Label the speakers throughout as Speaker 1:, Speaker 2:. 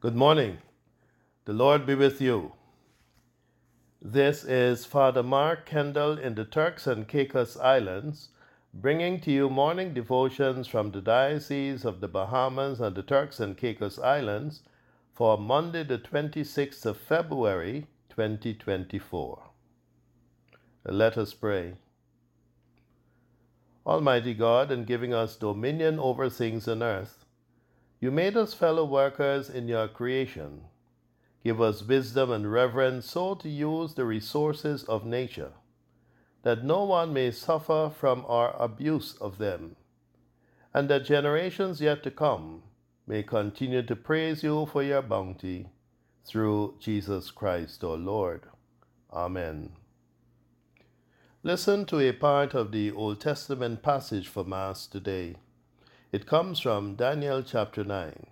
Speaker 1: Good morning. The Lord be with you. This is Father Mark Kendall in the Turks and Caicos Islands, bringing to you morning devotions from the Diocese of the Bahamas and the Turks and Caicos Islands for Monday, the 26th of February, 2024. Let us pray. Almighty God, in giving us dominion over things on earth, you made us fellow workers in your creation. Give us wisdom and reverence so to use the resources of nature, that no one may suffer from our abuse of them, and that generations yet to come may continue to praise you for your bounty through Jesus Christ our Lord. Amen. Listen to a part of the Old Testament passage for Mass today. It comes from Daniel chapter 9.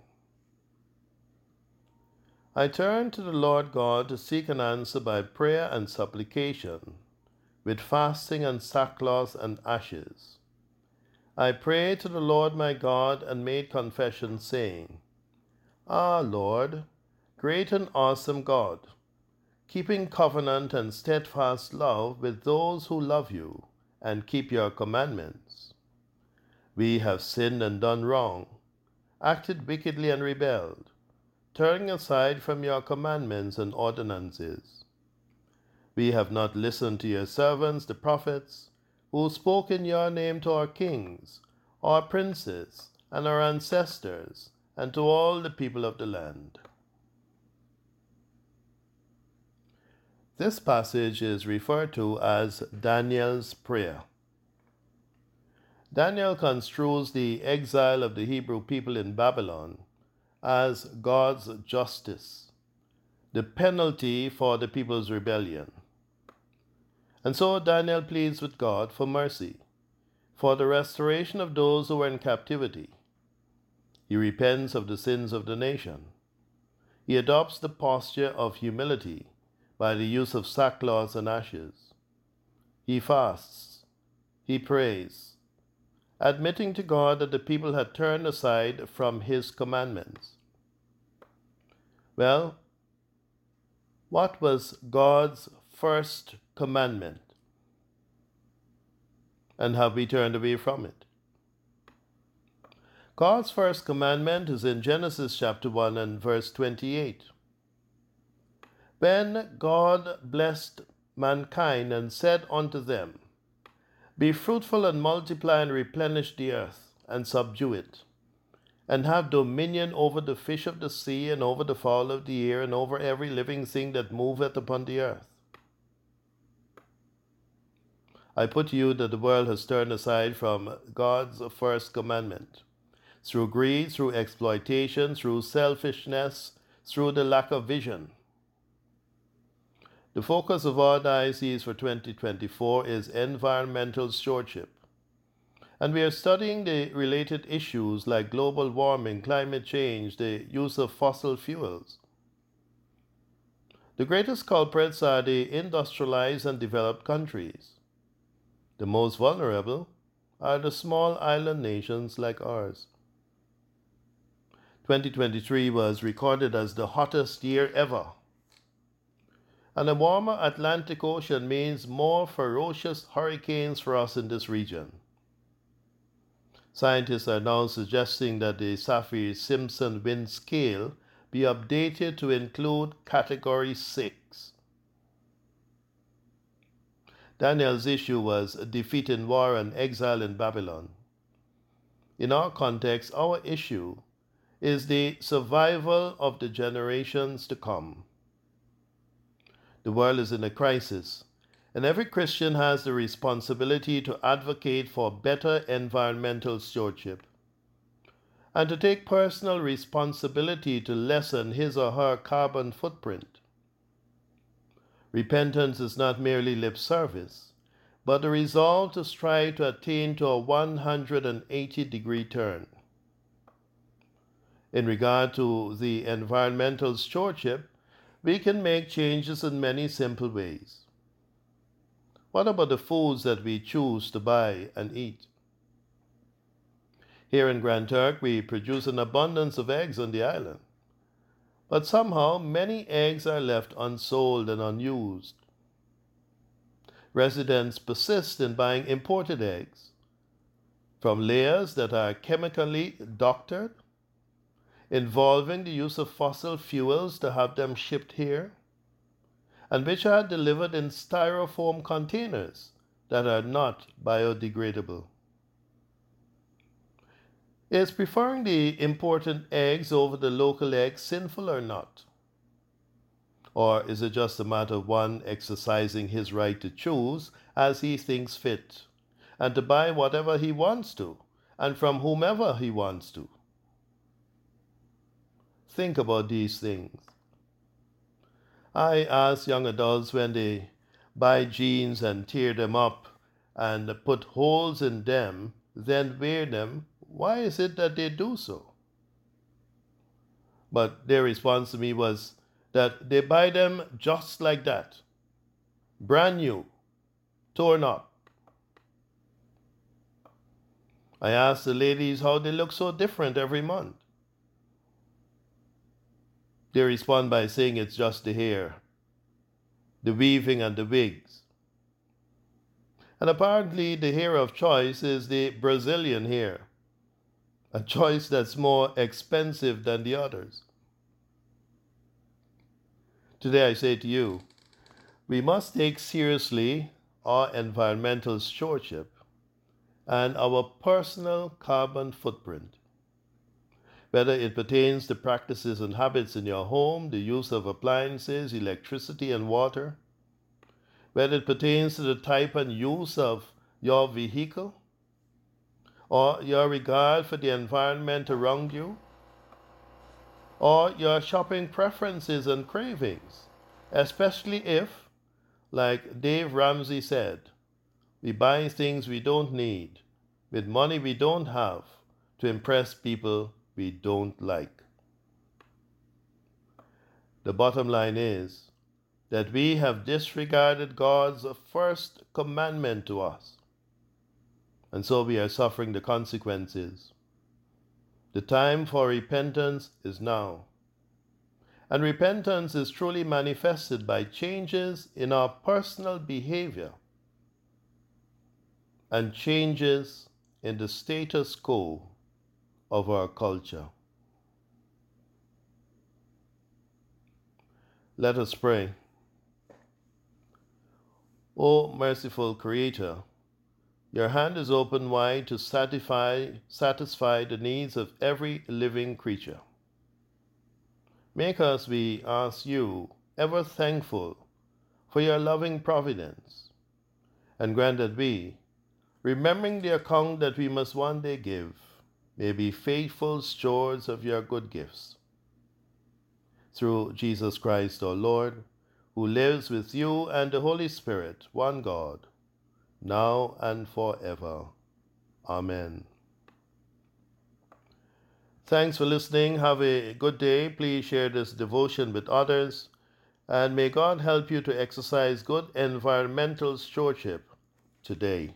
Speaker 1: I turned to the Lord God to seek an answer by prayer and supplication, with fasting and sackcloth and ashes. I prayed to the Lord my God and made confession, saying, Ah, Lord, great and awesome God, keeping covenant and steadfast love with those who love you and keep your commandments. We have sinned and done wrong, acted wickedly and rebelled, turning aside from your commandments and ordinances. We have not listened to your servants, the prophets, who spoke in your name to our kings, our princes, and our ancestors, and to all the people of the land. This passage is referred to as Daniel's prayer. Daniel construes the exile of the Hebrew people in Babylon as God's justice, the penalty for the people's rebellion. And so Daniel pleads with God for mercy, for the restoration of those who were in captivity. He repents of the sins of the nation. He adopts the posture of humility by the use of sackcloth and ashes. He fasts. He prays admitting to God that the people had turned aside from his commandments. Well, what was God's first commandment? And have we turned away from it? God's first commandment is in Genesis chapter 1 and verse 28. When God blessed mankind and said unto them, be fruitful and multiply and replenish the earth and subdue it, and have dominion over the fish of the sea and over the fowl of the air and over every living thing that moveth upon the earth. I put to you that the world has turned aside from God's first commandment. Through greed, through exploitation, through selfishness, through the lack of vision. The focus of our diocese for 2024 is environmental stewardship. And we are studying the related issues like global warming, climate change, the use of fossil fuels. The greatest culprits are the industrialized and developed countries. The most vulnerable are the small island nations like ours. 2023 was recorded as the hottest year ever and a warmer Atlantic Ocean means more ferocious hurricanes for us in this region. Scientists are now suggesting that the Saffir Simpson wind scale be updated to include Category 6. Daniel's issue was defeat in war and exile in Babylon. In our context, our issue is the survival of the generations to come. The world is in a crisis, and every Christian has the responsibility to advocate for better environmental stewardship and to take personal responsibility to lessen his or her carbon footprint. Repentance is not merely lip service, but a resolve to strive to attain to a 180 degree turn. In regard to the environmental stewardship, we can make changes in many simple ways. What about the foods that we choose to buy and eat? Here in Grand Turk, we produce an abundance of eggs on the island. But somehow many eggs are left unsold and unused. Residents persist in buying imported eggs from layers that are chemically doctored, involving the use of fossil fuels to have them shipped here, and which are delivered in styrofoam containers that are not biodegradable. Is preferring the imported eggs over the local eggs sinful or not? Or is it just a matter of one exercising his right to choose as he thinks fit and to buy whatever he wants to and from whomever he wants to? Think about these things. I ask young adults when they buy jeans and tear them up and put holes in them, then wear them why is it that they do so? But their response to me was that they buy them just like that, brand new, torn up. I asked the ladies how they look so different every month. They respond by saying it's just the hair, the weaving, and the wigs. And apparently, the hair of choice is the Brazilian hair a choice that's more expensive than the others. Today I say to you, we must take seriously our environmental stewardship and our personal carbon footprint. Whether it pertains to practices and habits in your home, the use of appliances, electricity, and water, whether it pertains to the type and use of your vehicle, or your regard for the environment around you, or your shopping preferences and cravings, especially if, like Dave Ramsey said, we buy things we don't need with money we don't have to impress people we don't like. The bottom line is that we have disregarded God's first commandment to us and so we are suffering the consequences. The time for repentance is now. And repentance is truly manifested by changes in our personal behavior and changes in the status quo of our culture. Let us pray. O merciful Creator, your hand is open wide to satisfy, satisfy the needs of every living creature. Make us, we ask you, ever thankful for your loving providence, and grant that we, remembering the account that we must one day give, may be faithful stewards of your good gifts. Through Jesus Christ our Lord, who lives with you and the Holy Spirit, one God, now and forever. Amen. Thanks for listening. Have a good day. Please share this devotion with others. And may God help you to exercise good environmental stewardship today.